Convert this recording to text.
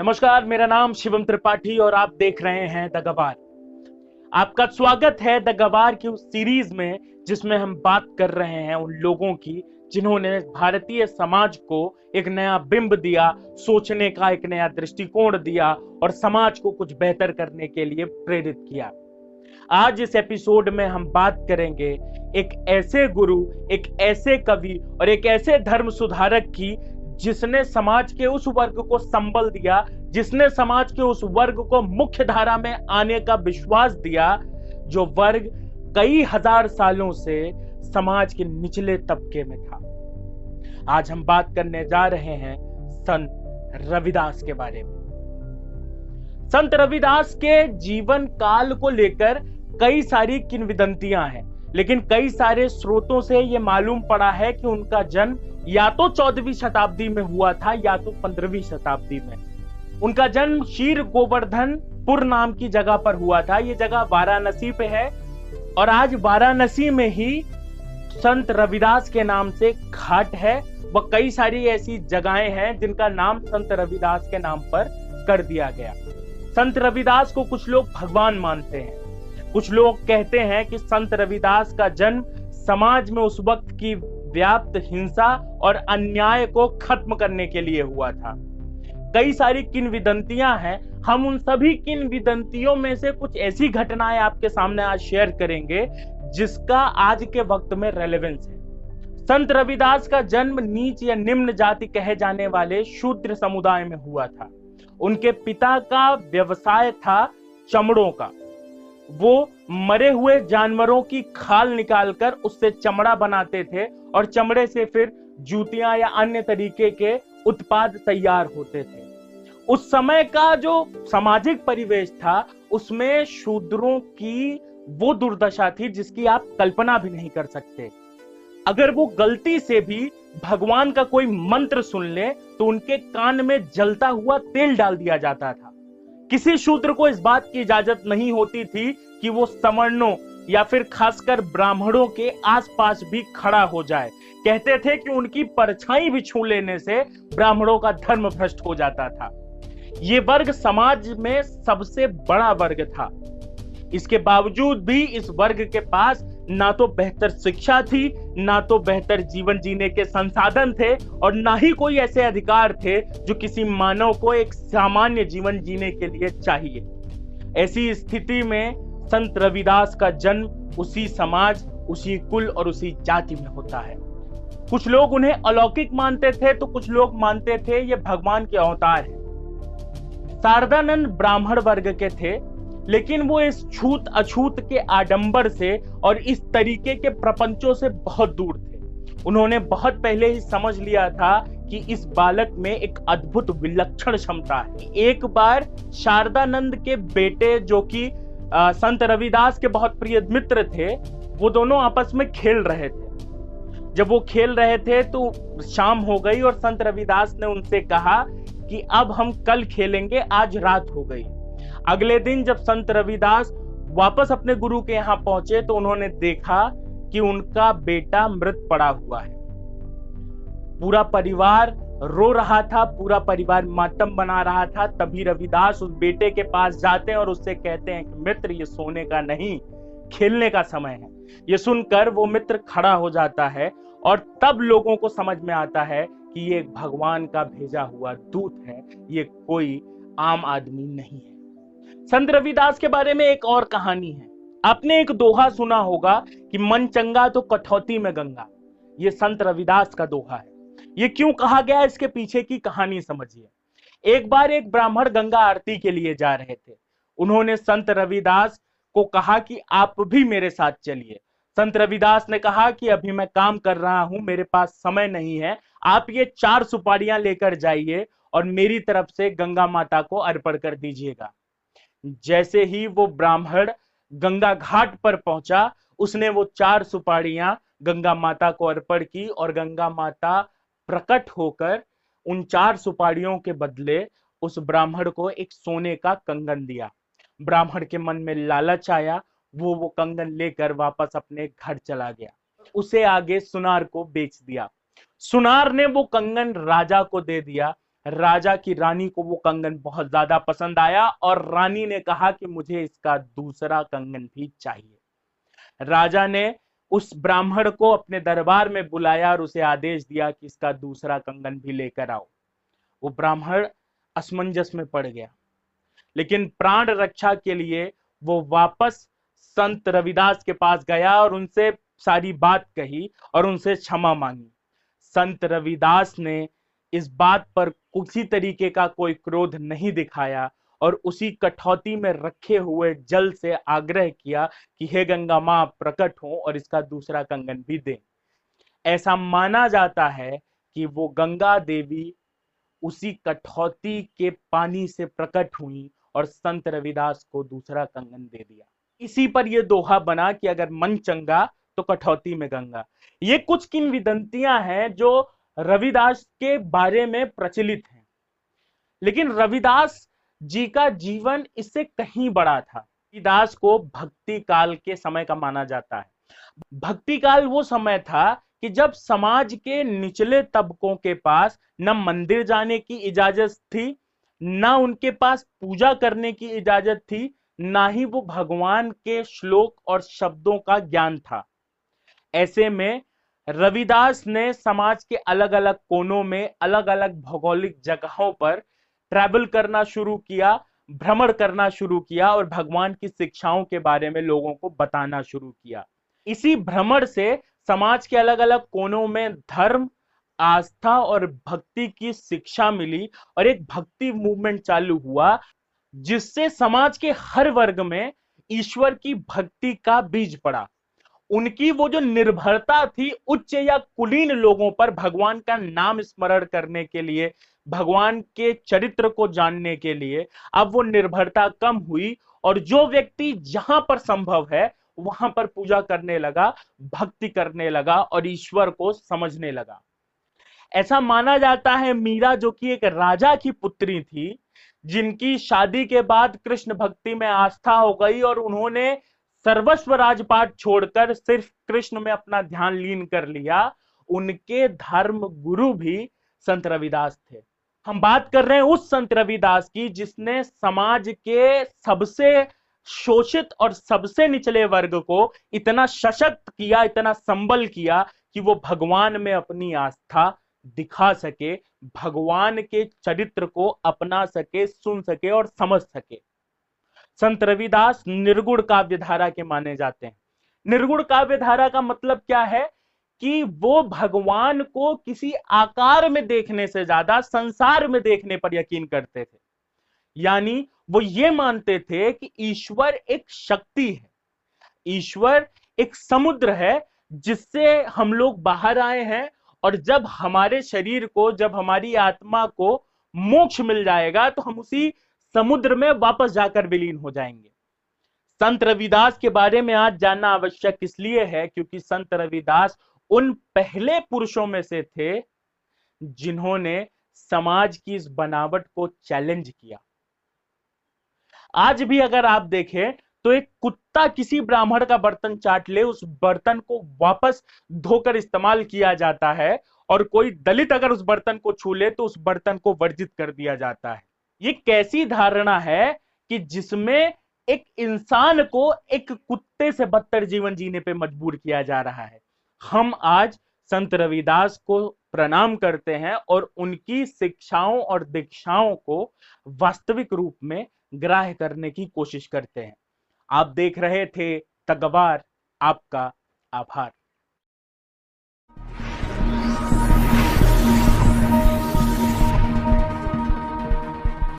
नमस्कार, मेरा नाम शिवम त्रिपाठी और आप देख रहे हैं द गवार। आपका स्वागत है द गवार की उस सीरीज़ में जिसमें हम बात कर रहे हैं उन लोगों की जिन्होंने भारतीय समाज को एक नया बिंब दिया, सोचने का एक नया दृष्टिकोण दिया और समाज को कुछ बेहतर करने के लिए प्रेरित किया। आज इस एपिसोड में हम बात करेंगे एक ऐसे गुरु, एक ऐसे कवि और एक ऐसे धर्म सुधारक की जिसने समाज के उस वर्ग को संबल दिया, जिसने समाज के उस वर्ग को मुख्य धारा में आने का विश्वास दिया, जो वर्ग कई हज़ार सालों से समाज के निचले तबके में था। आज हम बात करने जा रहे हैं संत रविदास के बारे में। संत रविदास के जीवन काल को लेकर कई सारी किनविदंतियाँ हैं, लेकिन कई सारे स्रोतों से यह मालूम पड़ा है कि उनका जन्म या तो चौदहवीं शताब्दी में हुआ था, या तो पंद्रहवीं शताब्दी में। उनका जन्म शीर गोवर्धनपुर नाम की जगह पर हुआ था। ये जगह वाराणसी पे है और आज वाराणसी में ही संत रविदास के नाम से घाट है। व कई सारी ऐसी जगहें हैं जिनका नाम संत रविदास के नाम पर कर दिया गया। संत रविदास को कुछ लोग भगवान मानते हैं। कुछ लोग कहते हैं कि संत रविदास का जन्म समाज में उस वक्त की व्याप्त हिंसा और अन्याय को खत्म करने के लिए हुआ था। कई सारी किनविदंतियाँ हैं, हम उन सभी किनविदंतियों में से कुछ ऐसी घटनाएँ आपके सामने आज शेयर करेंगे, जिसका आज के वक्त में रेलेवेंस है। संत रविदास का जन्म नीच या निम्न जाति कहे जाने वाले शूद्र समुदाय में हुआ था। उनके पिता का व्यवसाय था चमड़ों का। वो मरे हुए जानवरों की खाल निकालकर उससे चमड़ा बनाते थे और चमड़े से फिर जूतियाँ या अन्य तरीके के उत्पाद तैयार होते थे। उस समय का जो सामाजिक परिवेश था, उसमें शूद्रों की वो दुर्दशा थी जिसकी आप कल्पना भी नहीं कर सकते। अगर वो गलती से भी भगवान का कोई मंत्र सुन ले तो उनके कान में जलता हुआ तेल डाल दिया जाता था। किसी शूद्र को इस बात की इजाज़त नहीं होती थी कि वो सवर्णों या फिर खासकर ब्राह्मणों के आसपास भी खड़ा हो जाए। कहते थे कि उनकी परछाई भी छू लेने से ब्राह्मणों का धर्म भ्रष्ट हो जाता था। ये वर्ग समाज में सबसे बड़ा वर्ग था। इसके बावजूद भी इस वर्ग के पास ना तो बेहतर शिक्षा थी, ना तो बेहतर जीवन जीने के संसाधन थे और ना ही कोई ऐसे अधिकार थे जो किसी मानव को एक सामान्य जीवन जीने के लिए चाहिए। ऐसी स्थिति में संत रविदास का जन्म उसी समाज, उसी कुल और उसी जाति में होता है। कुछ लोग उन्हें अलौकिक मानते थे तो कुछ लोग मानते थे ये भगवान के अवतार है। शारदानंद ब्राह्मण वर्ग के थे लेकिन वो इस छूत अछूत के आडंबर से और इस तरीके के प्रपंचों से बहुत दूर थे। उन्होंने बहुत पहले ही समझ लिया था कि इस बालक में एक अद्भुत विलक्षण क्षमता है। एक बार शारदानंद के बेटे जो कि संत रविदास के बहुत प्रिय मित्र थे, वो दोनों आपस में खेल रहे थे। जब वो खेल रहे थे तो शाम हो गई और संत रविदास ने उनसे कहा कि अब हम कल खेलेंगे, आज रात हो गई। अगले दिन जब संत रविदास वापस अपने गुरु के यहाँ पहुँचे तो उन्होंने देखा कि उनका बेटा मृत पड़ा हुआ है। पूरा परिवार रो रहा था, पूरा परिवार मातम बना रहा था। तभी रविदास उस बेटे के पास जाते हैं और उससे कहते हैं कि, मित्र, ये सोने का नहीं, खेलने का समय है। ये सुनकर वो मित्र खड़ा हो जाता है और तब लोगों को समझ में आता है कि ये भगवान का भेजा हुआ दूत है। ये कोई आम आदमी नहीं है। संत रविदास के बारे में एक और कहानी है। आपने एक दोहा सुना होगा कि मन चंगा तो कठौती में गंगा। ये संत रविदास का दोहा है। ये क्यों कहा गया इसके पीछे की कहानी समझिए। एक बार एक ब्राह्मण गंगा आरती के लिए जा रहे थे। उन्होंने संत रविदास को कहा कि आप भी मेरे साथ चलिए। संत रविदास ने कहा कि अभी मैं काम कर रहा हूँ, मेरे पास समय नहीं है। आप ये चार सुपारियाँ लेकर जाइए और मेरी तरफ़ से गंगा माता को अर्पण कर दीजिएगा। जैसे ही वो ब्राह्मण गंगा घाट पर पहुँचा, उसने वो चार सुपारियाँ गंगा माता को अर्पण की और गंगा माता प्रकट होकर उन चार सुपारियों के बदले उस ब्राह्मण को एक सोने का कंगन दिया। ब्राह्मण के मन में लालच आया, वो वो कंगन लेकर वापस अपने घर चला गया। उसे आगे सुनार को बेच दिया। सुनार ने वो कंगन राजा को दे दिया। राजा की रानी को वो कंगन बहुत ज़्यादा पसंद आया और रानी ने कहा कि मुझे इसका दूसरा कंगन भी चाहिए। राजा ने उस ब्राह्मण को अपने दरबार में बुलाया और उसे आदेश दिया कि इसका दूसरा कंगन भी लेकर आओ। वो ब्राह्मण असमंजस में पड़ गया। लेकिन प्राण रक्षा के लिए वो वापस संत रविदास के पास गया और उनसे सारी बात कही और उनसे क्षमा मांगी। संत रविदास ने इस बात पर किसी तरीके का कोई क्रोध नहीं दिखाया और उसी कठौती में रखे हुए जल से आग्रह किया कि हे गंगा माँ, प्रकट हो और इसका दूसरा कंगन भी दे। ऐसा माना जाता है कि वो गंगा देवी उसी कठौती के पानी से प्रकट हुई और संत रविदास को दूसरा कंगन दे दिया। इसी पर यह दोहा बना कि अगर मन चंगा तो कठौती में गंगा। ये कुछ किन विदंतियाँ हैं जो रविदास के बारे में प्रचलित हैं। लेकिन रविदास जी का जीवन इससे कहीं बड़ा था। रविदास को भक्ति काल के समय का माना जाता है। भक्ति काल वो समय था कि जब समाज के निचले तबकों के पास न मंदिर जाने की इजाज़त थी, ना उनके पास पूजा करने की इजाज़त थी, ना ही वो भगवान के श्लोक और शब्दों का ज्ञान था। ऐसे में रविदास ने समाज के अलग अलग कोनों में अलग अलग भौगोलिक जगहों पर ट्रैवल करना शुरू किया, भ्रमण करना शुरू किया और भगवान की शिक्षाओं के बारे में लोगों को बताना शुरू किया। इसी भ्रमण से समाज के अलग अलग कोनों में धर्म, आस्था और भक्ति की शिक्षा मिली और एक भक्ति मूवमेंट चालू हुआ, जिससे समाज के हर वर्ग में ईश्वर की भक्ति का बीज पड़ा। उनकी वो जो निर्भरता थी उच्च या कुलीन लोगों पर भगवान का नाम स्मरण करने के लिए, भगवान के चरित्र को जानने के लिए अब वो निर्भरता कम हुई और जो व्यक्ति जहाँ पर संभव है, वहाँ पर पूजा करने लगा, भक्ति करने लगा और ईश्वर को समझने लगा। ऐसा माना जाता है मीरा जो कि एक राजा की पुत्री थी, जिनकी शादी के बाद कृष्ण भक्ति में आस्था हो गई और उन्होंने सर्वस्व राजपाट छोड़कर सिर्फ़ कृष्ण में अपना ध्यान लीन कर लिया, उनके धर्म गुरु भी संत रविदास थे। हम बात कर रहे हैं उस संत रविदास की जिसने समाज के सबसे शोषित और सबसे निचले वर्ग को इतना सशक्त किया, इतना संबल किया कि वो भगवान में अपनी आस्था दिखा सके, भगवान के चरित्र को अपना सके, सुन सके और समझ सके। संत रविदास निर्गुण काव्य धारा के माने जाते हैं। निर्गुण काव्य धारा का मतलब क्या है कि वो भगवान को किसी आकार में देखने से ज़्यादा, संसार में देखने पर यकीन करते थे। यानी वो ये मानते थे कि ईश्वर एक शक्ति है। ईश्वर एक समुद्र है जिससे हम लोग बाहर आए हैं और जब हमारे शरीर को, जब हमारी आत्मा को मोक्ष मिल जाएगा तो हम उसी समुद्र में वापस जाकर विलीन हो जाएँगे। संत रविदास के बारे में आज जानना आवश्यक इसलिए है क्योंकि संत रविदास उन पहले पुरुषों में से थे जिन्होंने समाज की इस बनावट को चैलेंज किया। आज भी अगर आप देखें तो एक कुत्ता किसी ब्राह्मण का बर्तन चाट ले, उस बर्तन को वापस धोकर इस्तेमाल किया जाता है और कोई दलित अगर उस बर्तन को छू ले तो उस बर्तन को वर्जित कर दिया जाता है। ये कैसी धारणा है कि जिसमें एक इंसान को एक कुत्ते से बदतर जीवन जीने पे मजबूर किया जा रहा है? हम आज संत रविदास को प्रणाम करते हैं और उनकी शिक्षाओं और दीक्षाओं को वास्तविक रूप में ग्राह्य करने की कोशिश करते हैं। आप देख रहे थे तगवार, आपका आभार।